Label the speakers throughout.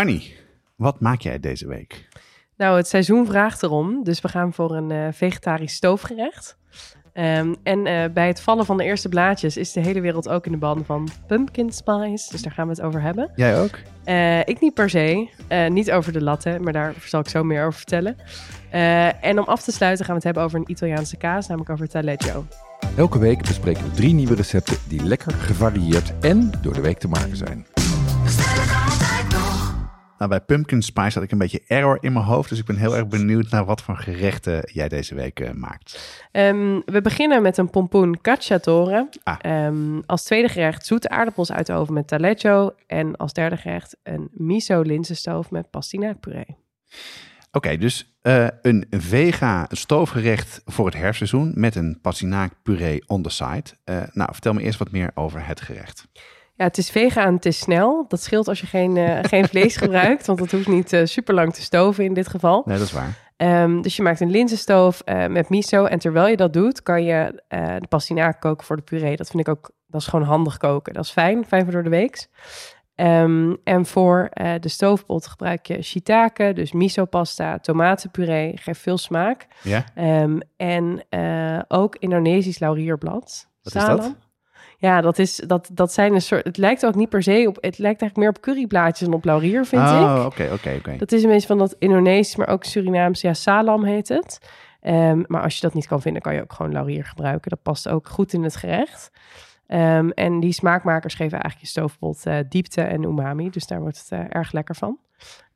Speaker 1: Annie, wat maak jij deze week?
Speaker 2: Nou, het seizoen vraagt erom. Dus we gaan voor een uh, vegetarisch stoofgerecht. Um, en uh, bij het vallen van de eerste blaadjes is de hele wereld ook in de ban van pumpkin spice. Dus daar gaan we het over hebben.
Speaker 1: Jij ook?
Speaker 2: Uh, ik niet per se. niet over de latte, maar daar zal ik zo meer over vertellen. en om af te sluiten gaan we het hebben over een Italiaanse kaas, namelijk over taleggio.
Speaker 3: Elke week bespreken we drie nieuwe recepten die lekker gevarieerd en door de week te maken zijn.
Speaker 1: Nou, bij pumpkin spice had ik een beetje error in mijn hoofd. Dus ik ben heel erg benieuwd naar wat voor gerechten jij deze week uh, maakt.
Speaker 2: Um, we beginnen met een pompoen cacciatore. Ah. Um, als tweede gerecht zoete aardappels uit de oven met taleggio. En als derde gerecht een miso linzenstoof met pastinaakpuree.
Speaker 1: Oké, okay, dus uh, een vega stoofgerecht voor het herfstseizoen met een pastinaakpuree on the side. Uh, nou, vertel me eerst wat meer over het gerecht.
Speaker 2: Ja, het is vegan, het is snel. Dat scheelt als je geen, uh, geen vlees gebruikt, want dat hoeft niet uh, super lang te stoven in dit geval.
Speaker 1: Nee, dat is waar.
Speaker 2: Um, dus je maakt een linzenstoof uh, met miso en terwijl je dat doet, kan je de pastinaak koken voor de puree. Dat vind ik ook, dat is gewoon handig koken. Dat is fijn, fijn voor door de week. Um, en voor de stoofpot gebruik je shiitake, dus miso pasta, tomatenpuree, geeft veel smaak.
Speaker 1: Ja.
Speaker 2: Um, en ook Indonesisch laurierblad.
Speaker 1: Wat is dat?
Speaker 2: Ja, dat, is, dat, dat zijn een soort. Het lijkt ook niet per se op. Het lijkt eigenlijk meer op curryblaadjes dan op laurier, vind
Speaker 1: oh,
Speaker 2: ik.
Speaker 1: oké, oké, oké.
Speaker 2: Dat is een beetje van dat Indonesisch, maar ook Surinaams. Ja, salam heet het. Um, maar als je dat niet kan vinden, kan je ook gewoon laurier gebruiken. Dat past ook goed in het gerecht. Um, en die smaakmakers geven eigenlijk je stoofpot uh, diepte en umami. Dus daar wordt het uh, erg lekker van.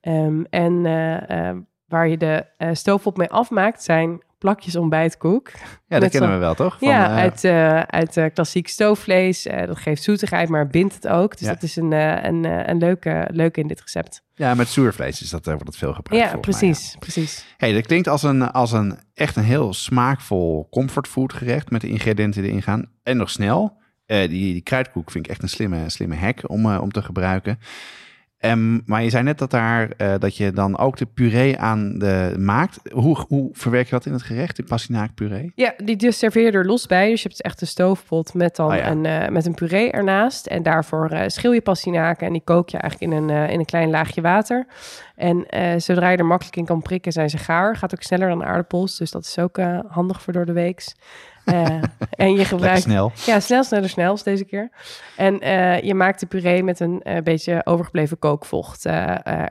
Speaker 2: Um, en uh, waar je de stoofpot mee afmaakt, zijn plakjes ontbijtkoek.
Speaker 1: Ja, dat kennen we wel, toch?
Speaker 2: Van, ja, uh, uit, uh, uit uh, klassiek stoofvlees. dat geeft zoetigheid, maar bindt het ook. Dus ja. dat is een, een, een leuke, leuke in dit recept.
Speaker 1: Ja, met zoervlees is dat, wordt het veel gebruikt.
Speaker 2: Ja, precies,
Speaker 1: mij,
Speaker 2: precies.
Speaker 1: Hey, dat klinkt als een, als een echt een heel smaakvol comfortfood gerecht met de ingrediënten die erin gaan. En nog snel. die, die kruidkoek vind ik echt een slimme, slimme hack om, om te gebruiken. Um, maar je zei net dat, daar, uh, dat je dan ook de puree aan de maakt. Hoe, hoe verwerk je dat in het gerecht, die pastinaak puree?
Speaker 2: Ja, die serveer je er los bij. Dus je hebt echt een stoofpot met dan oh ja. een, uh, met een puree ernaast. En daarvoor uh, schil je pastinaken en die kook je eigenlijk in een, in een klein laagje water. En zodra je er makkelijk in kan prikken, zijn ze gaar. Gaat ook sneller dan aardappels, dus dat is ook handig voor door de weeks. Uh, en je gebruikt.
Speaker 1: snel.
Speaker 2: Ja, snel, sneller, snel deze keer. En uh, je maakt de puree met een uh, beetje overgebleven kookvocht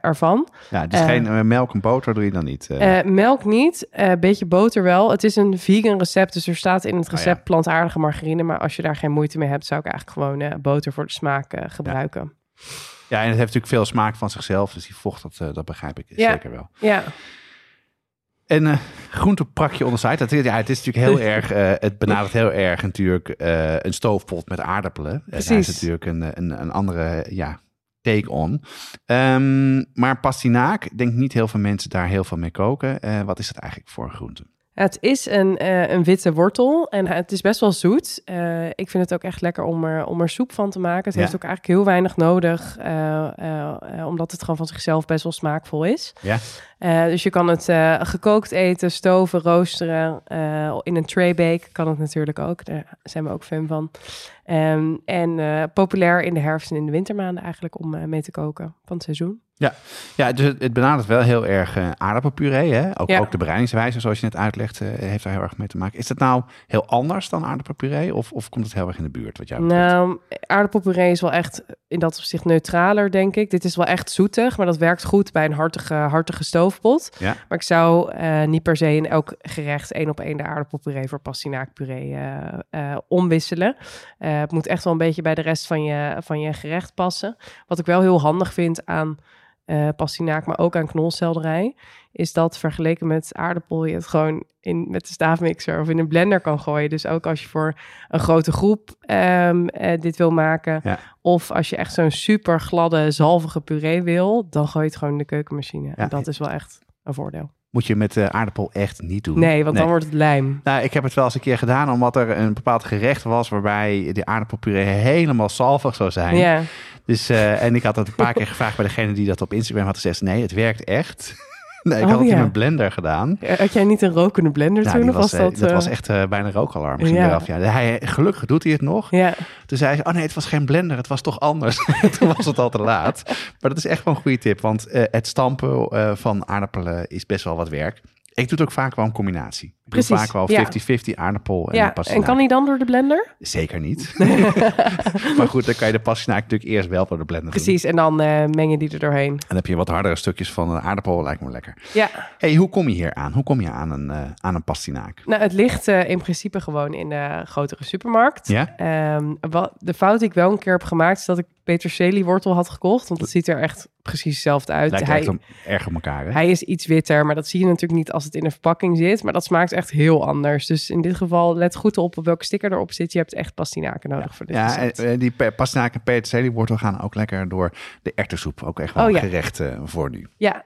Speaker 2: ervan.
Speaker 1: Ja, dus geen melk en boter doe je dan niet?
Speaker 2: melk niet, een beetje boter wel. Het is een vegan recept, dus er staat in het recept oh, ja. plantaardige margarine. Maar als je daar geen moeite mee hebt, zou ik eigenlijk gewoon boter voor de smaak gebruiken.
Speaker 1: Ja. ja. en het heeft natuurlijk veel smaak van zichzelf. Dus die vocht, dat, dat begrijp ik
Speaker 2: ja.
Speaker 1: zeker wel.
Speaker 2: Ja.
Speaker 1: En uh, groenteprakje onderzijde. Dat, ja, het is natuurlijk heel erg. Uh, het benadert heel erg natuurlijk uh, een stoofpot met aardappelen.
Speaker 2: Precies.
Speaker 1: Daar is natuurlijk een, een, een andere ja, take on. Um, maar pastinaak, ik denk niet heel veel mensen daar heel veel mee koken. wat is het eigenlijk voor een groente?
Speaker 2: Het is een, uh, een witte wortel en het is best wel zoet. Uh, ik vind het ook echt lekker om er, om er soep van te maken. Het
Speaker 1: Ja.
Speaker 2: heeft ook eigenlijk heel weinig nodig, omdat het gewoon van zichzelf best wel smaakvol is.
Speaker 1: Ja.
Speaker 2: Uh, dus je kan het uh, gekookt eten, stoven, roosteren. Uh, in een tray bake kan het natuurlijk ook. Daar zijn we ook fan van. Um, en populair in de herfst en in de wintermaanden eigenlijk om mee te koken van het seizoen.
Speaker 1: Ja, ja dus het, het benadert wel heel erg aardappelpuree. Hè? Ook,
Speaker 2: Ja.
Speaker 1: ook de bereidingswijze, zoals je net uitlegt, heeft daar heel erg mee te maken. Is dat nou heel anders dan aardappelpuree? Of, of komt het heel erg in de buurt wat betreft?
Speaker 2: Nou, aardappelpuree is wel echt in dat opzicht neutraler, denk ik. Dit is wel echt zoetig, maar dat werkt goed bij een hartige, hartige stoofpot.
Speaker 1: Ja.
Speaker 2: Maar ik zou uh, niet per se in elk gerecht één op één de aardappelpuree voor pastinaakpuree uh, uh, omwisselen. Het moet echt wel een beetje bij de rest van je, van je gerecht passen. Wat ik wel heel handig vind aan pastinaak, maar ook aan knolselderij, is dat vergeleken met aardappel je het gewoon in, met de staafmixer of in een blender kan gooien. Dus ook als je voor een grote groep um, uh, dit wil maken,
Speaker 1: Ja.
Speaker 2: of als je echt zo'n super gladde, zalvige puree wil, dan gooi je het gewoon in de keukenmachine.
Speaker 1: Ja.
Speaker 2: En dat is wel echt een voordeel.
Speaker 1: Moet je met uh, aardappel echt niet doen.
Speaker 2: Nee, want dan wordt het lijm.
Speaker 1: Nou, ik heb het wel eens een keer gedaan, omdat er een bepaald gerecht was waarbij de aardappelpuree helemaal salvig zou zijn.
Speaker 2: Ja.
Speaker 1: Dus, uh, en ik had het een paar keer gevraagd bij degene die dat op Instagram had gezegd. Nee, het werkt echt. Nee, ik
Speaker 2: Oh,
Speaker 1: had het
Speaker 2: ja.
Speaker 1: in mijn blender gedaan.
Speaker 2: Eh, Had jij niet een rokende blender toen? of
Speaker 1: was,
Speaker 2: was
Speaker 1: eh,
Speaker 2: dat...
Speaker 1: dat
Speaker 2: eh,
Speaker 1: was echt eh, bijna een rookalarm. Ging
Speaker 2: Ja.
Speaker 1: eraf. Ja, hij, gelukkig doet hij het nog.
Speaker 2: Ja,
Speaker 1: Toen zei ze, oh nee, het was geen blender, het was toch anders. Toen was het al te laat. Maar dat is echt wel een goede tip, want eh, het stampen eh, van aardappelen is best wel wat werk. Ik doe het ook vaak wel een combinatie. Ik doe vaak wel
Speaker 2: ja.
Speaker 1: 50-50 aardappel en
Speaker 2: ja. en kan die dan door de blender?
Speaker 1: Zeker niet. maar goed, dan kan je de pastinaak natuurlijk eerst wel door de blender doen.
Speaker 2: Precies, en dan eh, meng je die er doorheen.
Speaker 1: En dan heb je wat hardere stukjes van een aardappel, lijkt me lekker.
Speaker 2: Ja,
Speaker 1: hey, hoe kom je hier aan? Hoe kom je aan een, eh, aan een pastinaak?
Speaker 2: nou het ligt eh, in principe gewoon in de grotere supermarkt.
Speaker 1: Ja?
Speaker 2: Ehm, wat, de fout die ik wel een keer heb gemaakt is dat ik peterseliewortel had gekocht. Want het ziet er echt precies hetzelfde uit.
Speaker 1: Lijkt
Speaker 2: hij,
Speaker 1: echt om, erg op elkaar, hè?
Speaker 2: hij is iets witter, maar dat zie je natuurlijk niet als het in de verpakking zit. Maar dat smaakt echt heel anders. Dus in dit geval let goed op welke sticker erop zit. Je hebt echt pastinaken nodig voor dit
Speaker 1: Ja, en, die pastinaak en peterseliewortel gaan ook lekker door de erwtensoep. Ook echt wel
Speaker 2: Oh,
Speaker 1: een
Speaker 2: ja.
Speaker 1: gerecht voor nu.
Speaker 2: Ja,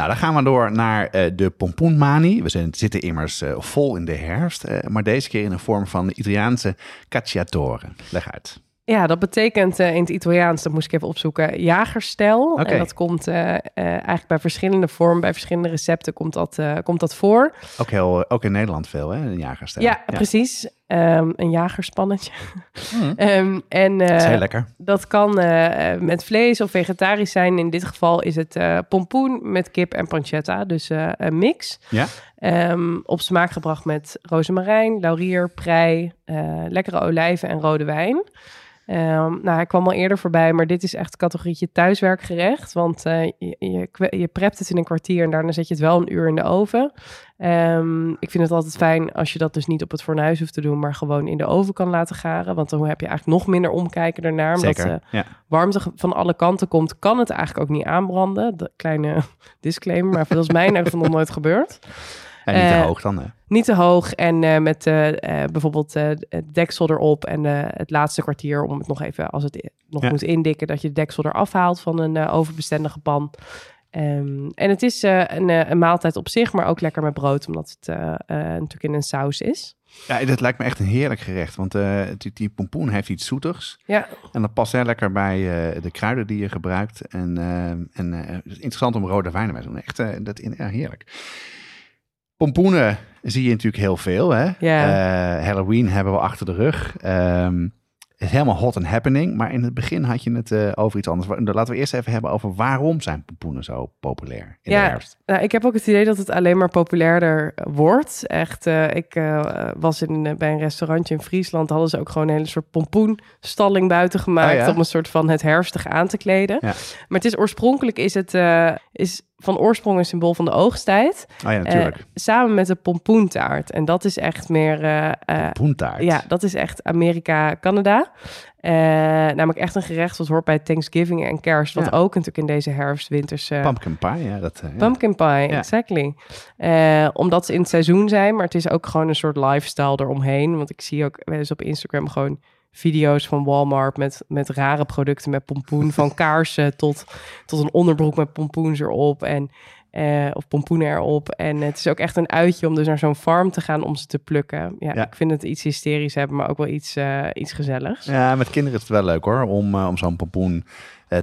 Speaker 1: Nou, dan gaan we door naar eh, de pompoenmanie. We zijn, zitten immers eh, vol in de herfst, eh, maar deze keer in de vorm van de Italiaanse cacciatore. Leg uit.
Speaker 2: Ja, dat betekent in het Italiaans, dat moest ik even opzoeken, jagerstijl. En dat komt eigenlijk bij verschillende vormen, bij verschillende recepten komt dat, komt dat voor.
Speaker 1: Ook, heel, ook in Nederland veel, hè? Een jagerstijl.
Speaker 2: Ja, precies. Ehm, een jagerspannetje.
Speaker 1: Mm.
Speaker 2: Ehm, en
Speaker 1: Dat is
Speaker 2: eh,
Speaker 1: heel lekker.
Speaker 2: dat kan eh, eh, met vlees of vegetarisch zijn. In dit geval is het eh, pompoen met kip en pancetta, dus eh, een mix.
Speaker 1: Ja?
Speaker 2: Ehm, op smaak gebracht met rozemarijn, laurier, prei, eh, lekkere olijven en rode wijn. Ehm, nou, hij kwam al eerder voorbij, maar dit is echt categorietje thuiswerkgerecht. Want eh, je, je, prept het in een kwartier en daarna zet je het wel een uur in de oven. Ehm, ik vind het altijd fijn als je dat dus niet op het fornuis hoeft te doen, maar gewoon in de oven kan laten garen. Want dan heb je eigenlijk nog minder omkijken ernaar. Omdat
Speaker 1: Zeker.
Speaker 2: eh,
Speaker 1: ja.
Speaker 2: warmte van alle kanten komt, kan het eigenlijk ook niet aanbranden. De kleine disclaimer, maar dat is mij in ieder geval nog nooit gebeurd.
Speaker 1: En niet te
Speaker 2: eh,
Speaker 1: hoog dan, hè?
Speaker 2: Niet te hoog en eh, met eh, bijvoorbeeld het deksel erop en het laatste kwartier om het nog even, als het nog
Speaker 1: Ja.
Speaker 2: moet indikken, dat je de deksel eraf haalt van een overbestendige pan. Ehm, en het is een, een maaltijd op zich, maar ook lekker met brood, omdat het natuurlijk in een saus is.
Speaker 1: Ja, dat lijkt me echt een heerlijk gerecht. Want die, die pompoen heeft iets zoetigs.
Speaker 2: Ja,
Speaker 1: En dat past heel lekker bij de kruiden die je gebruikt. En, eh, en het is interessant om rode wijn erbij te doen. Echt dat, in- heerlijk. Pompoenen zie je natuurlijk heel veel. Hè? Eh, Halloween hebben we achter de rug. Ehm, het is helemaal hot and happening. Maar in het begin had je het eh, over iets anders. Wa- Laten we eerst even hebben over waarom zijn pompoenen zo populair in
Speaker 2: Ja.
Speaker 1: de herfst.
Speaker 2: Nou, ik heb ook het idee dat het alleen maar populairder wordt. Echt, eh, ik was in, bij een restaurantje in Friesland. Hadden ze ook gewoon een hele soort pompoenstalling buiten gemaakt.
Speaker 1: Oh ja?
Speaker 2: Om een soort van het herfstig aan te kleden.
Speaker 1: Ja.
Speaker 2: Maar het is oorspronkelijk is het is van oorsprong een symbool van de oogsttijd.
Speaker 1: Oh ja, natuurlijk.
Speaker 2: Eh, samen met de pompoentaart. En dat is echt meer... eh,
Speaker 1: Pompoentaart.
Speaker 2: ja, dat is echt Amerika-Canada. Namelijk echt een gerecht wat hoort bij Thanksgiving en kerst. Wat
Speaker 1: Ja.
Speaker 2: ook natuurlijk in deze herfst, winters...
Speaker 1: Pumpkin pie, ja. Dat, ja.
Speaker 2: Pumpkin pie, exactly. Omdat ze in het seizoen zijn, maar het is ook gewoon een soort lifestyle eromheen. Want ik zie ook wel eens op Instagram gewoon video's van Walmart met, met rare producten met pompoen. Van kaarsen tot, tot een onderbroek met pompoens erop. En, eh, of pompoenen erop. En het is ook echt een uitje om dus naar zo'n farm te gaan om ze te plukken. Ja,
Speaker 1: Ja.
Speaker 2: ik vind het iets hysterisch hebben, maar ook wel iets, eh, iets gezelligs.
Speaker 1: Ja, met kinderen is het wel leuk hoor, om, eh, om zo'n pompoen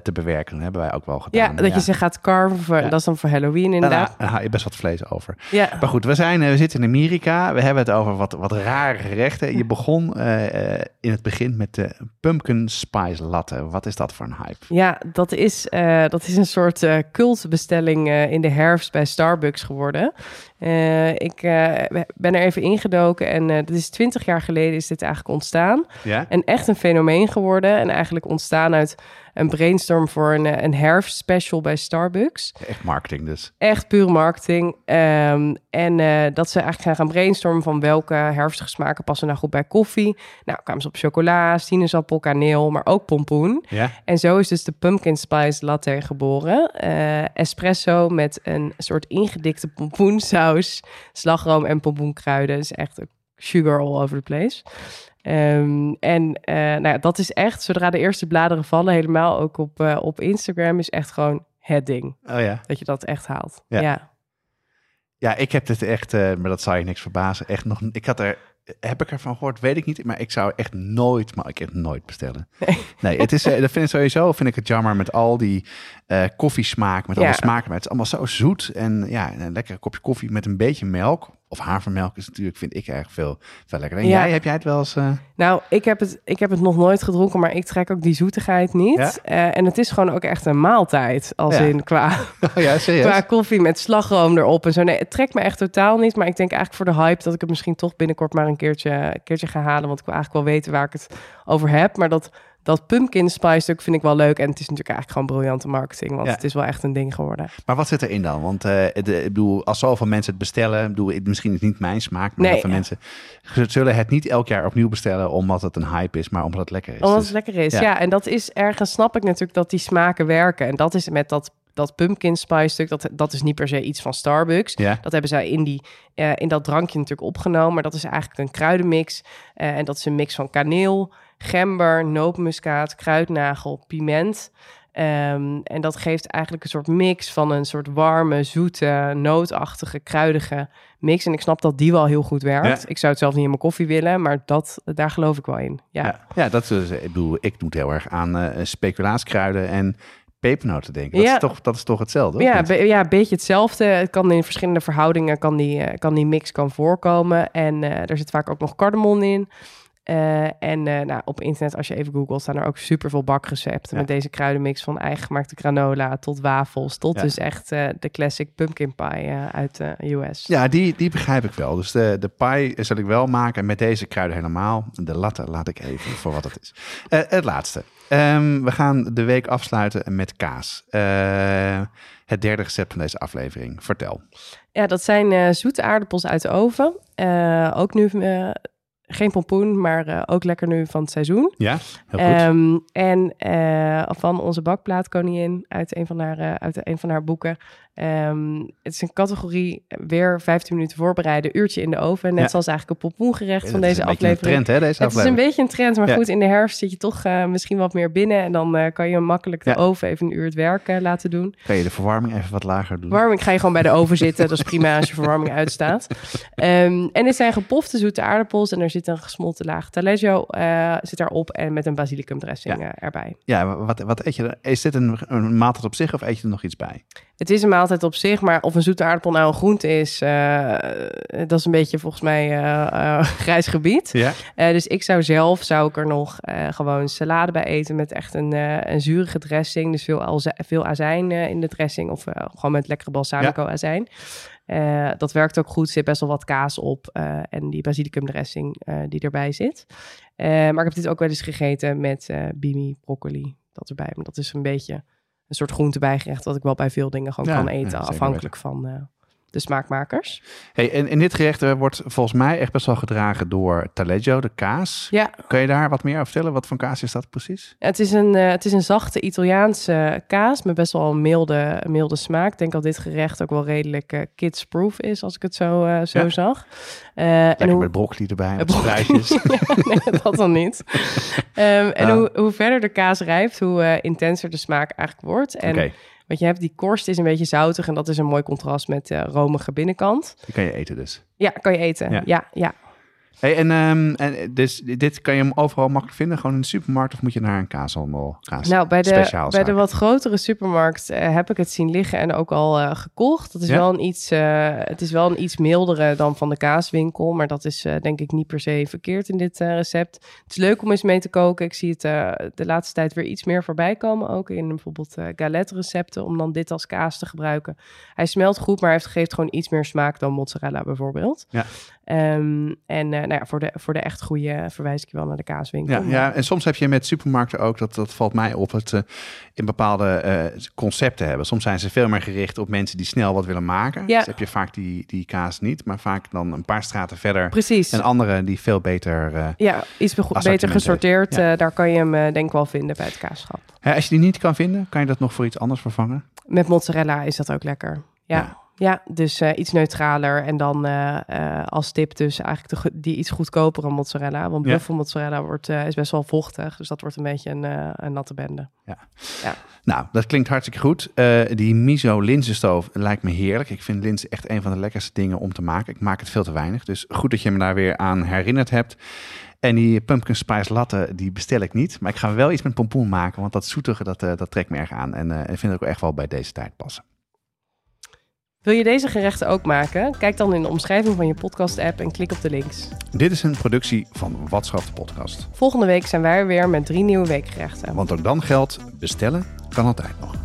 Speaker 1: te bewerken. Dat hebben wij ook wel gedaan.
Speaker 2: Ja, dat je ze gaat carven. Voor. Dat is dan voor Halloween inderdaad.
Speaker 1: haal je best wat vlees over.
Speaker 2: Ja.
Speaker 1: Maar goed, we, zijn, eh, we zitten in Amerika. We hebben het over wat, wat rare gerechten. Je begon eh, eh, in het begin met de pumpkin spice latte. Wat is dat voor een hype?
Speaker 2: Ja, dat is, eh, dat is een soort eh, cultbestelling eh, in de herfst bij Starbucks geworden. Eh, ik eh, ben er even ingedoken en uh, dit is twintig jaar geleden is dit eigenlijk ontstaan.
Speaker 1: Ja?
Speaker 2: En echt een fenomeen geworden. En eigenlijk ontstaan uit een brainstorm voor een, een herfstspecial bij Starbucks.
Speaker 1: Echt marketing dus.
Speaker 2: Echt pure marketing. Um, en uh, dat ze eigenlijk gaan gaan brainstormen van welke herfstige smaken passen nou goed bij koffie. Nou, kwamen ze op chocola, sinaasappel, kaneel, maar ook pompoen.
Speaker 1: Ja.
Speaker 2: En zo is dus de pumpkin spice latte geboren. Uh, espresso met een soort ingedikte pompoensaus, slagroom en pompoenkruiden. is echt sugar all over the place. Um, en uh, nou ja, dat is echt, zodra de eerste bladeren vallen, helemaal ook op, uh, op Instagram, is echt gewoon het ding.
Speaker 1: Oh ja.
Speaker 2: Dat je dat echt haalt.
Speaker 1: Ja.
Speaker 2: ja.
Speaker 1: Ja, ik heb dit echt, uh, maar dat zou je niks verbazen. Echt nog, ik had er, heb ik ervan gehoord, weet ik niet, maar ik zou echt nooit, maar ik heb nooit bestellen.
Speaker 2: Nee,
Speaker 1: nee het is, dat vind ik sowieso, vind ik het jammer met al die uh, koffiesmaak, met
Speaker 2: Ja.
Speaker 1: alle smaken, maar het is allemaal zo zoet en ja, een lekker kopje koffie met een beetje melk. Of havermelk is natuurlijk, vind ik erg veel, veel lekkerder. En
Speaker 2: Ja.
Speaker 1: jij, heb jij het wel eens... uh,
Speaker 2: Nou, ik heb, het, ik heb het nog nooit gedronken, maar ik trek ook die zoetigheid niet.
Speaker 1: Ja?
Speaker 2: Eh, en het is gewoon ook echt een maaltijd, als
Speaker 1: Ja.
Speaker 2: in qua,
Speaker 1: oh ja,
Speaker 2: qua koffie met slagroom erop en zo. Nee, het trekt me echt totaal niet. Maar ik denk eigenlijk voor de hype dat ik het misschien toch binnenkort maar een keertje, een keertje ga halen. Want ik wil eigenlijk wel weten waar ik het over heb. Maar dat, dat pumpkin spice stuk vind ik wel leuk. En het is natuurlijk eigenlijk gewoon briljante marketing, want
Speaker 1: Ja.
Speaker 2: het is wel echt een ding geworden.
Speaker 1: Maar wat zit erin dan? Want uh, de, ik bedoel, als zoveel mensen het bestellen, ik bedoel, misschien is het niet mijn smaak, maar
Speaker 2: Nee.
Speaker 1: veel mensen zullen het niet elk jaar opnieuw bestellen omdat het een hype is, maar omdat het lekker is.
Speaker 2: Omdat
Speaker 1: Dus-
Speaker 2: het lekker is.
Speaker 1: ja.
Speaker 2: Ja. en dat is ergens, snap ik natuurlijk dat die smaken werken. En dat is met dat, dat pumpkin spice stuk, dat, dat is niet per se iets van Starbucks.
Speaker 1: ja,
Speaker 2: Dat hebben zij in, die, eh, in dat drankje natuurlijk opgenomen. Maar dat is eigenlijk een kruidenmix. Eh, en dat is een mix van kaneel, gember, nootmuskaat, kruidnagel, piment. Ehm, en dat geeft eigenlijk een soort mix van een soort warme, zoete, nootachtige, kruidige mix. En ik snap dat die wel heel goed werkt.
Speaker 1: Ja.
Speaker 2: Ik zou het zelf niet in mijn koffie willen, maar dat, daar geloof ik wel in. Ja.
Speaker 1: ja. ja, dat is, ik bedoel, ik doe het heel erg aan eh speculaaskruiden en pepernoten denken. Dat,
Speaker 2: Ja.
Speaker 1: is toch, dat is toch hetzelfde?
Speaker 2: Ja, be- ja, een beetje hetzelfde. Het kan in verschillende verhoudingen kan die, eh, kan die mix kan voorkomen. En eh, er zit vaak ook nog cardamom in. Eh, en eh, nou, op internet, als je even googelt, staan er ook super veel bakrecepten
Speaker 1: Ja.
Speaker 2: met deze kruidenmix van eigen gemaakte granola tot wafels, tot
Speaker 1: Ja.
Speaker 2: dus echt eh, de classic pumpkin pie uit de US.
Speaker 1: Ja, die, die begrijp ik wel. Dus de, de pie zal ik wel maken met deze kruiden helemaal. De latte laat ik even voor wat het is. Het laatste. Ehm, we gaan de week afsluiten met kaas. Het derde recept van deze aflevering. Vertel.
Speaker 2: Ja, dat zijn zoete aardappels uit de oven. Ook nu geen pompoen, maar eh, ook lekker nu van het seizoen.
Speaker 1: Ja, heel goed.
Speaker 2: Ehm, en eh, van onze bakplaatkoningin uit een van haar, eh, uit een van haar boeken. Ehm, het is een categorie eh, weer 15 minuten voorbereiden, uurtje in de oven. Net
Speaker 1: Ja.
Speaker 2: zoals eigenlijk een pompoengerecht
Speaker 1: Ja,
Speaker 2: van deze aflevering.
Speaker 1: Een trend, hè, deze
Speaker 2: het is een beetje een trend, maar
Speaker 1: Ja.
Speaker 2: goed, in de herfst zit je toch eh, misschien wat meer binnen. En dan eh, kan je makkelijk de oven even een uur het werk laten doen.
Speaker 1: Kan je de verwarming even wat lager doen?
Speaker 2: Verwarming ga je gewoon bij de oven zitten. Dat is prima als je verwarming uitstaat. Ehm, en dit zijn gepofte zoete aardappels. En er zit een gesmolten laag taleggio zit erop. En met een basilicum dressing erbij.
Speaker 1: Ja, wat, wat eet je? er? Is dit een, een maaltijd op zich of eet je er nog iets bij?
Speaker 2: Het is een maaltijd op zich, maar of een zoete aardappel nou een groente is, eh, dat is een beetje volgens mij eh, grijs gebied.
Speaker 1: Ja.
Speaker 2: Dus ik zou zelf, zou ik er nog gewoon salade bij eten met echt een, een zurige dressing. Dus veel, veel azijn in de dressing of gewoon met lekkere balsamico azijn. Eh, dat werkt ook goed, er zit best wel wat kaas op en die basilicum dressing eh, die erbij zit. Maar ik heb dit ook wel eens gegeten met bimi, broccoli, dat erbij. Maar dat is een beetje een soort groentebijgerecht wat ik wel bij veel dingen gewoon
Speaker 1: Ja,
Speaker 2: kan eten, afhankelijk van eh, de smaakmakers.
Speaker 1: Hey, en, en dit gerecht eh, wordt volgens mij echt best wel gedragen door taleggio, de kaas.
Speaker 2: Ja,
Speaker 1: Kan je daar wat meer over vertellen? Wat voor kaas is dat precies?
Speaker 2: Het is een, eh, het is een zachte Italiaanse kaas met best wel een milde, milde smaak. Ik denk dat dit gerecht ook wel redelijk eh, kids-proof is, als ik het zo, zo
Speaker 1: Ja.
Speaker 2: zag.
Speaker 1: Lekker
Speaker 2: en hoe,
Speaker 1: met broccoli erbij, met
Speaker 2: broccoli.
Speaker 1: spruitjes.
Speaker 2: nee, dat dan niet. Ehm, en
Speaker 1: Ja.
Speaker 2: hoe, hoe verder de kaas rijpt, hoe intenser de smaak eigenlijk wordt. En
Speaker 1: Oké,
Speaker 2: wat je hebt, die korst is een beetje zoutig en dat is een mooi contrast met de romige binnenkant.
Speaker 1: die kan je eten dus.
Speaker 2: Ja, kan je eten.
Speaker 1: Ja.
Speaker 2: Ja, ja.
Speaker 1: Hey, en, ehm, en dus dit kan je hem overal makkelijk vinden, gewoon in de supermarkt, of moet je naar een kaashandel? Kaas
Speaker 2: Nou, bij de, bij de wat grotere supermarkt eh, heb ik het zien liggen en ook al eh, gekocht. Dat is
Speaker 1: Ja?
Speaker 2: wel een iets, eh, het is wel een iets mildere dan van de kaaswinkel, maar dat is eh, denk ik niet per se verkeerd in dit eh, recept. Het is leuk om eens mee te koken. Ik zie het eh, de laatste tijd weer iets meer voorbij komen, ook in bijvoorbeeld eh galette recepten, om dan dit als kaas te gebruiken. Hij smelt goed, maar hij heeft, geeft gewoon iets meer smaak dan mozzarella bijvoorbeeld.
Speaker 1: Ja.
Speaker 2: Ehm, en eh, nou ja, voor, de, voor de echt goede verwijs ik je wel naar de kaaswinkel.
Speaker 1: Ja, ja, en soms heb je met supermarkten ook, dat, dat valt mij op, het eh, in bepaalde eh, concepten hebben. Soms zijn ze veel meer gericht op mensen die snel wat willen maken.
Speaker 2: Ja.
Speaker 1: Dus heb je vaak die, die kaas niet, maar vaak dan een paar straten verder
Speaker 2: Precies.
Speaker 1: een andere die veel beter... eh,
Speaker 2: Ja, iets beter gesorteerd.
Speaker 1: Ja.
Speaker 2: daar kan je hem denk ik wel vinden bij het kaasschap.
Speaker 1: als je die niet kan vinden, kan je dat nog voor iets anders vervangen?
Speaker 2: Met mozzarella is dat ook lekker. Ja,
Speaker 1: Ja.
Speaker 2: ja. dus eh, iets neutraler. En dan eh, eh, als tip dus eigenlijk de, die iets goedkopere mozzarella. Want
Speaker 1: Ja.
Speaker 2: buffelmozzarella wordt, is best wel vochtig. Dus dat wordt een beetje een, een natte bende.
Speaker 1: Nou, dat klinkt hartstikke goed. Die miso linzenstoof lijkt me heerlijk. Ik vind linzen echt een van de lekkerste dingen om te maken. Ik maak het veel te weinig. Dus goed dat je me daar weer aan herinnerd hebt. En die pumpkin spice latte, die bestel ik niet. Maar ik ga wel iets met pompoen maken. Want dat zoetige, dat, dat trekt me erg aan. En ik vind het ook echt wel bij deze tijd passen.
Speaker 2: Wil je deze gerechten ook maken? Kijk dan in de omschrijving van je podcast-app en klik op de links.
Speaker 1: Dit is een productie van Watschaf de podcast.
Speaker 2: Volgende week zijn wij er weer met drie nieuwe weekgerechten.
Speaker 1: Want ook dan geldt, bestellen kan altijd nog.